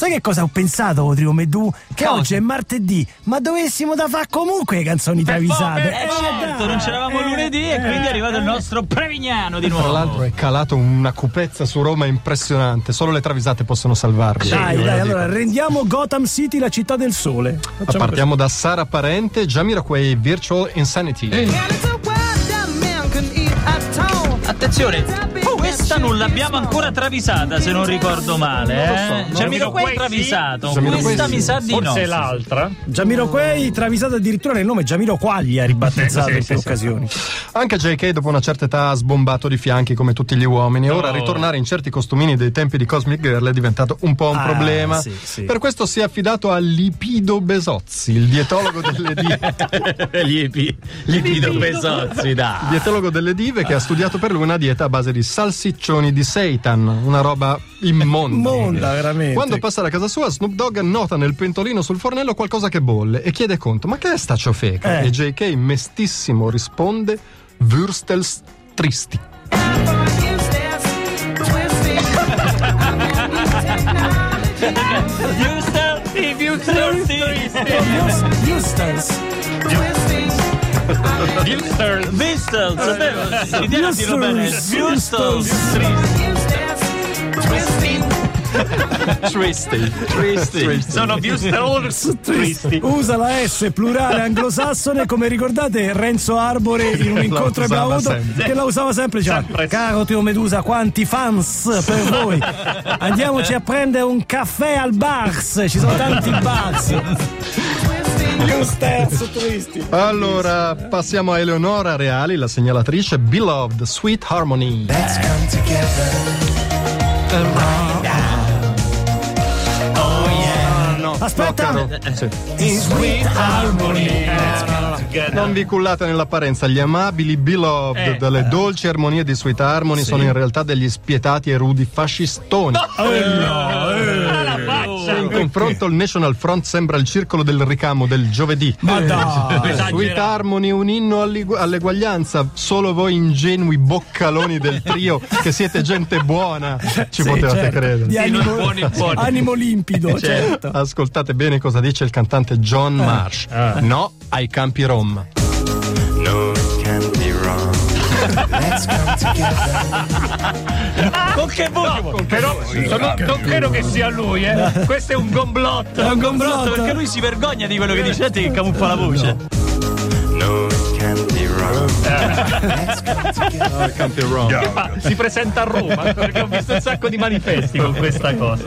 sai che cosa ho pensato, Trio Medù? Che Cosa? oggi è martedì, ma dovessimo da fare comunque le canzoni travisate. Eh, certo, non c'eravamo eh, lunedì e quindi è arrivato il nostro Prevignano di Tra nuovo. l'altro è calato una cupezza su Roma impressionante, solo le travisate possono salvarvi. Dai, dai, dico. allora rendiamo Gotham City la città del sole. Facciamo Partiamo da Sara Parente, Jamiroquai Virtual Insanity. Attenzione, questa non l'abbiamo ancora travisata se non ricordo male. Non lo Eh? so, no. Giamiro Jamiroquai Quay travisato. Questa mi sa di no. Forse l'altra. Giamiro Quay, travisato addirittura nel nome Giamiro Quaglia, ribattezzato Sì, in più sì. occasioni. Anche JK dopo una certa età ha sbombato di fianchi come tutti gli uomini e ora Oh. ritornare in certi costumini dei tempi di Cosmic Girl è diventato un po' un Ah, problema. sì, sì. Per questo si è affidato a Lipido Besozzi, il dietologo delle dive. Lipi, lipido Besozzi, dai. dietologo delle dive che ha studiato per lui una dieta a base di salsiccioni di seitan, una roba immonda. Monda, veramente. Quando passa da casa sua, Snoop Dogg nota nel pentolino sul fornello qualcosa che bolle e chiede conto: Ma che è sta ciofeca? Eh. E JK, mestissimo, risponde: Würstels tristi. Houston, Houston, Eustace. Gilster. Whistles, vero? L'idea a dirlo bene. Whistles. Tristi. Tristi. Sono Gilsters tristi. Usa la S plurale anglosassone come ricordate Renzo Arbore in un incontro che abbiamo avuto che la usava sempre diceva Sempre. caro Teo Medusa quanti fans per voi andiamoci a prendere un caffè al Bars ci sono tanti bars Eustace tristi Allora, passiamo a Eleonora Reali, la segnalatrice. Beloved Sweet Harmony. aspetta. No, sì. Sweet Harmony. Non vi cullate nell'apparenza, gli amabili beloved Eh. delle dolci armonie di Sweet Harmony sono in realtà degli spietati e rudi fascistoni. In confronto il National Front sembra il circolo del ricamo del giovedì. ma dai Sweet Harmony, un inno all'eguaglianza. Solo voi ingenui boccaloni del trio, che siete gente buona, ci Sì, potevate certo. credere. di animo, buoni, buoni. animo limpido certo Ascoltate bene cosa dice il cantante John Marsh. No ai campi Rom. Con che voce? Però non, non credo che sia lui, eh. Questo è un gomblotto. è un Complotto complotto perché lui si vergogna di quello che dice Senti che camuffa la voce. No ai campi Rom. Ma si presenta a Roma perché ho visto un sacco di manifesti con questa cosa.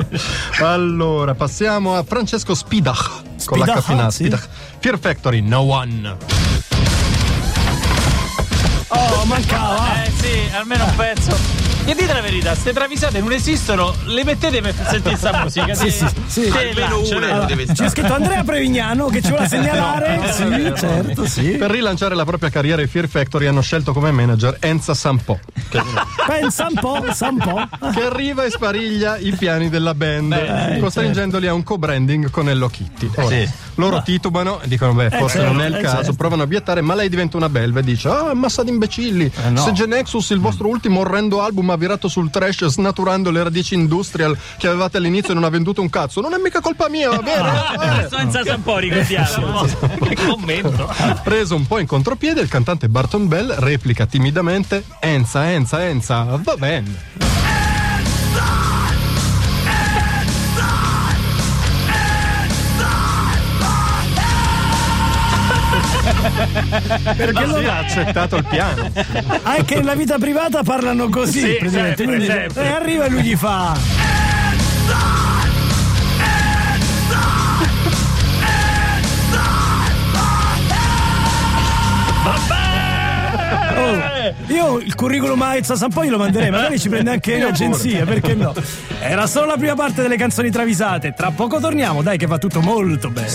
Allora, passiamo a Francesco Spidach. Con la finale. sì. Spidach. Fear Factory, no one. Mancava Eh sì, almeno un pezzo. E dite la verità, ste travisate non esistono, le mettete per sentire sta musica. Sì, sì, sì. Almeno una deve C'è scritto Andrea Prevignano che ci vuole segnalare. sì, certo, sì. Per rilanciare la propria carriera, i Fear Factory hanno scelto come manager Enza Sampo, che, Pensa un po', sa un po'. che arriva e spariglia i piani della band, costringendoli a un co-branding con Hello Kitty. Ora, Sì. Loro titubano e dicono: Beh, forse certo, non è il eh, caso. certo. Provano a obiettare, ma lei diventa una belva e dice: Ah, massa di imbecilli. Se Genexus, il vostro ultimo orrendo album, ha virato sul trash, snaturando le radici industrial che avevate all'inizio e non ha venduto un cazzo, non è mica colpa mia, va bene? Eh. Senza Sampori, ricordiamo. Che commento. Preso un po' in contropiede, il cantante Barton Bell replica timidamente: Enza, Enza, Enza, va bene. Perché non ha accettato il piano? Anche nella vita privata parlano così, Sì, Presidente. sempre, sempre. e arriva e lui gli fa. Oh, io il curriculum a Ezza San poi lo manderei, magari ci prende anche in agenzia, perché no? Era solo la prima parte delle canzoni travisate. Tra poco torniamo, dai, che va tutto molto bene.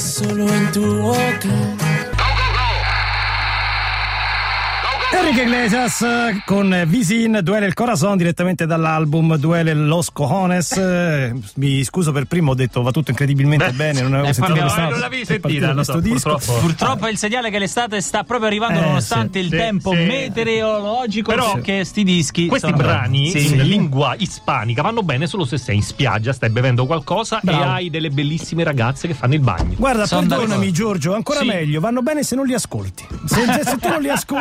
Enrique Iglesias con Visin, Duele il Corazon direttamente dall'album Duele Los Cojones. Eh, Mi scuso per primo, ho detto va tutto incredibilmente bene, non avevo eh, sentito Fabio, questa- eh, non l'avevi sentita, so, disco. purtroppo. Purtroppo è il segnale che l'estate sta proprio arrivando Eh, nonostante sì. il Sì, tempo sì. meteorologico Però che sti dischi Questi sono- brani Sì. in lingua ispanica vanno bene solo se sei in spiaggia, stai bevendo qualcosa Bravo. e hai delle bellissime ragazze che fanno il bagno. Guarda, Sono perdonami d'accordo. Giorgio, ancora Sì. meglio, vanno bene se non li ascolti. Se, se- se tu non li ascolti,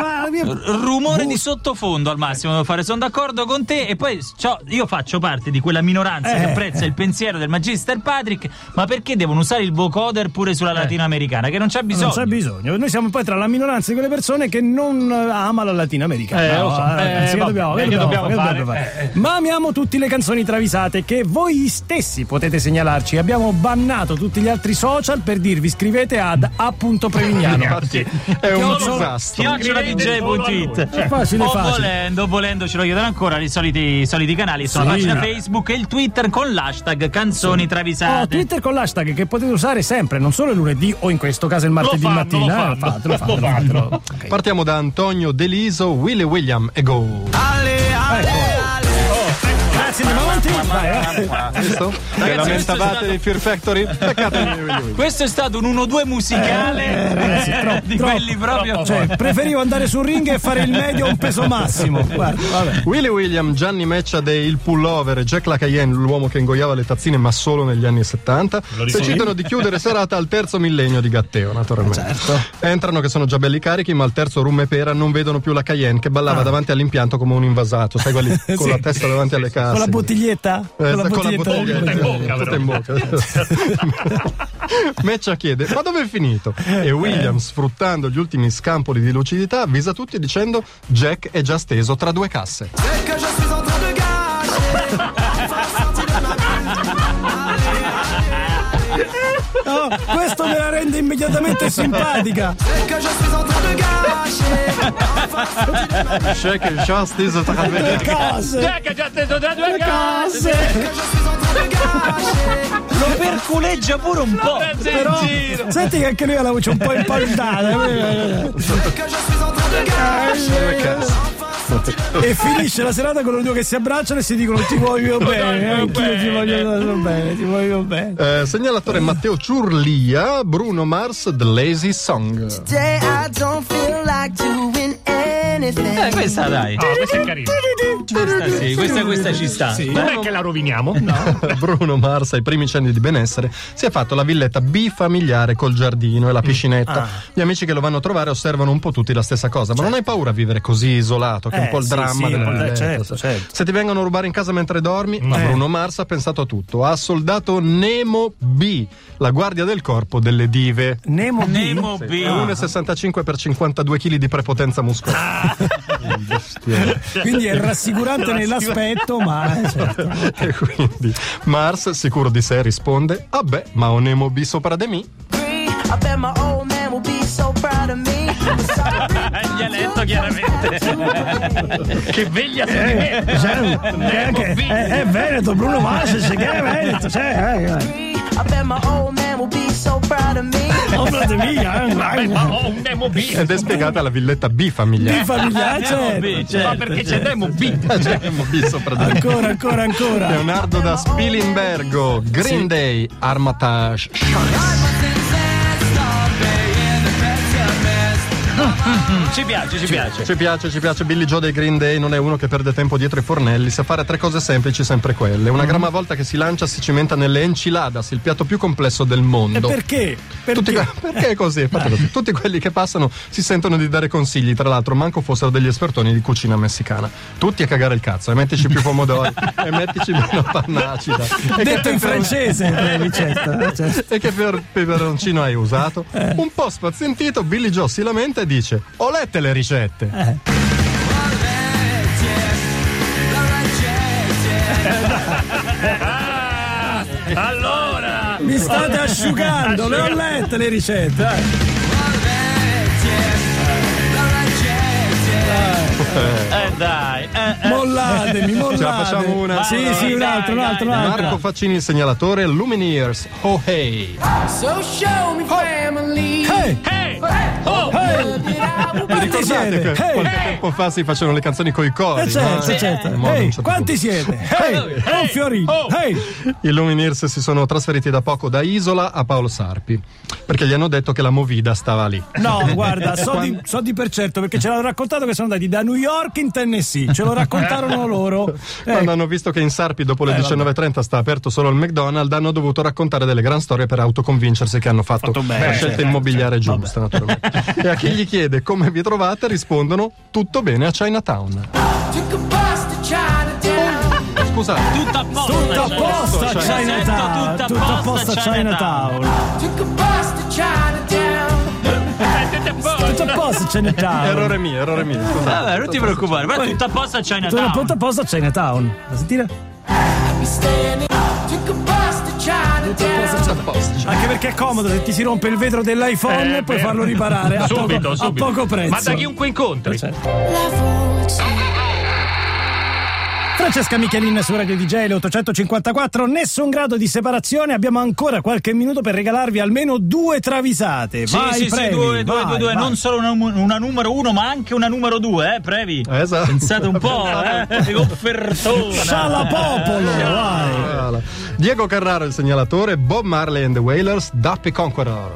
rumore di sottofondo al massimo devo fare sono d'accordo con te e poi io faccio parte di quella minoranza Eh. che apprezza il pensiero del Magister Patrick ma perché devono usare il vocoder pure sulla latinoamericana che non c'è bisogno Non c'è bisogno. Noi siamo poi tra la minoranza di quelle persone che non eh, ama la latina americana. Eh, lo so. eh, Eh, sì, che dobbiamo, che dobbiamo dobbiamo fare, che fare? dobbiamo fare. Eh, Ma amiamo tutte le canzoni travisate che voi stessi potete segnalarci. Abbiamo bannato tutti gli altri social per dirvi scrivete ad a.prevignano. Infatti è un Chiocciola- disastro. chioccioladj.it È facile, o facile. volendo, volendo ce lo chiedono ancora i soliti, i soliti canali sono la Sì. pagina Facebook e il Twitter con l'hashtag canzoni Oh, travisate Twitter con l'hashtag che potete usare sempre, non solo il lunedì o in questo caso il martedì fanno, mattina. lo eh, fanno, fatelo, fatelo, lo fanno. fatelo. Ok. Partiamo da Antonio Deliso, Willy William e Go. Grazie, Visto? Che questo è lamentavate stato- dei Fear Factory? Di questo è stato un 1-2 musicale Eh, ragazzi, troppo, di troppo. quelli proprio Cioè, preferivo andare sul ring e fare il medio a un peso massimo. Guarda. Willy William, Gianni Meccia dei Il Pullover e Jack Lacayenne, l'uomo che ingoiava le tazzine ma solo negli anni 70, decidono di chiudere serata al terzo millennio di Gatteo, naturalmente. Certo. Entrano che sono già belli carichi, ma al terzo rum e pera non vedono più la Cayenne che ballava davanti all'impianto come un invasato, sai quelli con Ah. Sì. la testa davanti alle casse. Con la bottiglietta? Eh, con la bottiglietta in bocca, tutta in bocca. Meccia chiede: Ma dove è finito? E William, sfruttando gli ultimi scampoli di lucidità, avvisa tutti dicendo: Jack è già steso tra due casse. Oh, questo me la rende immediatamente simpatica. Jack è già steso Jack ha già teso da due Le case. lo perculeggia pure un po' Però, senti che anche lui ha la voce un po' impaldata. Due e finisce la serata con loro due che si abbracciano e si dicono ti voglio bene, anch'io ti voglio bene, ti voglio bene. Eh, segnalatore Matteo Ciurlia, Bruno Mars, The Lazy Song. Today I don't feel like doing anything. Eh, questa dai Ah, questo è carino. questa, sì, questa, questa ci sta Non è che la roviniamo? Bruno Mars ai primi cenni di benessere si è fatto la villetta bifamiliare col giardino e la piscinetta. Gli amici che lo vanno a trovare osservano un po' tutti la stessa cosa, ma non hai paura a vivere così isolato, che è un Eh, po' il sì, dramma sì, della eh, villetta. certo, certo. Se ti vengono a rubare in casa mentre dormi, ma Bruno Mars ha pensato a tutto. Ha soldato Nemo B, la guardia del corpo delle dive. Nemo B. Nemo B È 1,65 per 52 kg di prepotenza muscolare. Quindi è rassicurante nell'aspetto, ma eh, certo. e quindi Mars, sicuro di sé, risponde: Vabbè, ma ho Nemo B sopra di me. I bet my old man will be so proud of me. il dialetto chiaramente Che veglia su di me. Cioè, è, anche- è- è Veneto, Bruno Mars, che è Veneto, cioè, eh, eh. I bet my old man will be so proud of me. Oh, frate mia, eh, ma ho un Nemo B. Ed è spiegata la villetta di familiare, Nemo certo. B, Ma certo, perché c'è certo. Nemo B? C'è Nemo B sopra di me. Ancora, ancora, ancora. Leonardo da Spilimbergo, Green Day, Armatage. Ci piace ci piace Ci piace, ci piace. Billy Joe dei Green Day non è uno che perde tempo dietro i fornelli, sa fare tre cose semplici, sempre quelle. Una gramma volta che si lancia si cimenta nelle enchiladas, il piatto più complesso del E mondo. perché? Tutti Perché? perché così? Così. Tutti quelli che passano si sentono di dare consigli, tra l'altro manco fossero degli espertoni di cucina messicana. Tutti a cagare il cazzo, e mettici più pomodori, e mettici meno panna acida. E Detto in francese, eh, Ricetta. eh, certo. E che per- peperoncino hai usato? Eh. Un po' spazientito, Billy Joe si lamenta e dice: Ho lette le ricette. Ah, allora. Mi state asciugando, le ho lette le ricette. eh. eh dai eh, eh. Mollatemi, mollate. Ce la facciamo una? Sì, sì, un altro, un altro, un altro. Marco Faccini, il segnalatore, Lumineers, Oh Hey. So show me family. Hey, Hey! Quanti Ricordate siete? che qualche tempo fa si facevano le canzoni coi cori. Eh, certo, no? certo. In modo Ehi, un certo quanti punto. siete? Ehi, un fiorino. Ehi. I Lumineers si sono trasferiti da poco da Isola a Paolo Sarpi perché gli hanno detto che la movida stava lì. No, guarda, so di, so di per certo perché ce l'hanno raccontato che sono andati da New York in Tennessee. Ce lo raccontarono loro. Quando Ecco. hanno visto che in Sarpi dopo le Eh, 19.30 sta aperto solo il McDonald's, hanno dovuto raccontare delle gran storie per autoconvincersi che hanno fatto, Fatto bene, la scelta certo. immobiliare giusta, naturalmente. e a chi gli chiede come vi trovate rispondono tutto bene a Chinatown. Scusate, Tutto a posto. Tutto a cioè. posto a Tutto Chinatown. tutto a posto a Chinatown. Tutto a posto a Chinatown. errore mio, errore mio, scusate. Vabbè, non ti preoccupare, però tutto a posto a Chinatown. tutto a posto a Chinatown. A sentire? To Chinatown. Anche perché è comodo se ti si rompe il vetro dell'iPhone Eh, puoi farlo riparare a, Subito, poco, a subito. poco prezzo. Ma da chiunque incontri. Certo. La voce. Francesca Michelin su Radio DJ, le 854, nessun grado di separazione, abbiamo ancora qualche minuto per regalarvi almeno due travisate. Sì, vai, sì, sì, premi, due, due, vai, due, due. vai. non solo una, una numero uno, ma anche una numero due, eh, Previ. Eh, esatto. Pensate un po', eh, offertona. Scialapopolo, vai. Voilà. Diego Carraro il segnalatore, Bob Marley and the Wailers, Dappy Conqueror.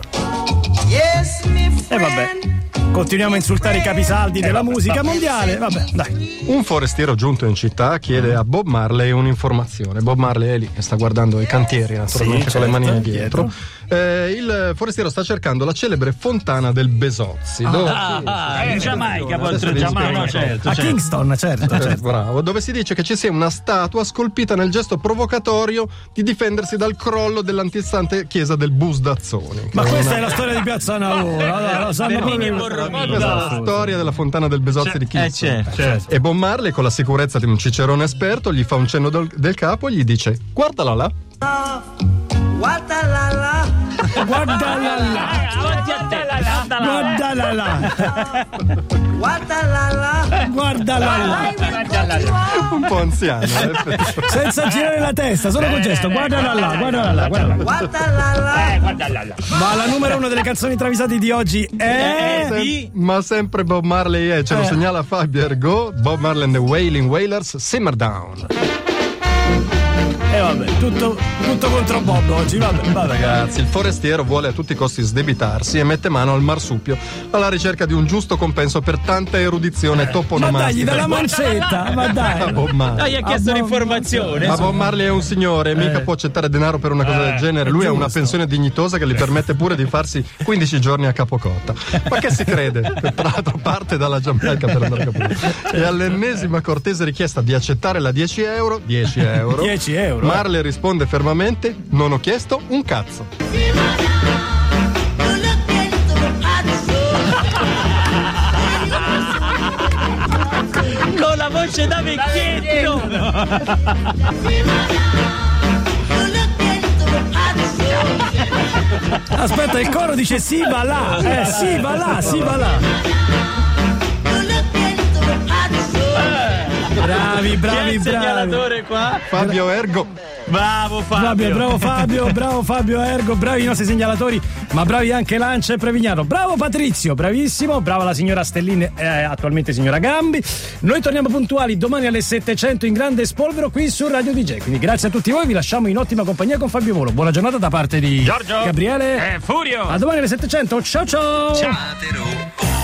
Yes, me E friend. vabbè, continuiamo a insultare i capisaldi della musica mondiale, vabbè, dai. Un forestiero giunto in città chiede a Bob Marley un'informazione. Bob Marley è lì che sta guardando i cantieri, naturalmente, Sì, con le certo, manine dietro. Eh, il forestiero sta cercando la celebre fontana del Besozzi. dove- Ah, ah, in Giamaica, oltre Giamaica, certo, A certo. Kingston, certo, Eh, certo. Bravo, dove si dice che ci sia una statua scolpita nel gesto provocatorio di difendersi dal crollo dell'antistante chiesa del Busdazzoni. Ma che è questa una- è la storia di Piazza Navona, allora, lo sanno proprio-. Questa è la storia della fontana del Besozzi di Eh, Kingston. certo. E Bob Marley, con la sicurezza di un cicerone esperto, gli fa un cenno del, del capo e gli dice: Guardala là. Guarda la la. Guardala là, Avanti a te, guardala. guardala là, Guarda la la. guardala là. Un po' anziano, eh. Senza girare la testa, solo col gesto, guardala là, guardala là, guardala là. Guarda la la. Eh, guarda là, là. Ma la numero uno delle canzoni travisate di oggi è... Eh, Ma sempre Bob Marley è, ce lo Eh. segnala Fabio Ergo, Bob Marley and the Wailing Wailers, Simmer Down. Vabbè, tutto, tutto contro Bob oggi, vabbè, vabbè. Ragazzi, il forestiero vuole a tutti i costi sdebitarsi e mette mano al marsupio alla ricerca di un giusto compenso per tanta erudizione Ma dagli toponomastica. dalla mancetta, ma dai. Bob Marley. Gli ha chiesto l'informazione. Ma Bob Marley è un signore, mica può accettare denaro per una cosa del genere. Lui ha una giusto. pensione dignitosa che gli permette pure di farsi 15 giorni a Capocotta. Ma che si crede? Tra l'altro parte dalla Giamaica per andare a Capocotta. E all'ennesima cortese richiesta di accettare la 10 euro, 10 euro, 10 euro, eh. Marley risponde fermamente: Non ho chiesto un cazzo. Con la voce da vecchietto. Aspetta, il coro dice sì, va là. Eh, sì, va là, sì, va là. Bravi, Chi è bravi, il bravi. segnalatore qua? Fabio Ergo. Bravo Fabio. Fabio, bravo Fabio, bravo Fabio Ergo, bravi i nostri segnalatori, ma bravi anche Lancia e Prevignano. Bravo Patrizio, bravissimo, brava la signora Stellini, eh, attualmente signora Gambi. Noi torniamo puntuali domani alle 700 in grande spolvero qui su Radio DJ. Quindi grazie a tutti voi, vi lasciamo in ottima compagnia con Fabio Volo. Buona giornata da parte di Giorgio. Gabriele. Eh, Furio. A domani alle 700. Ciao ciao. Ciao.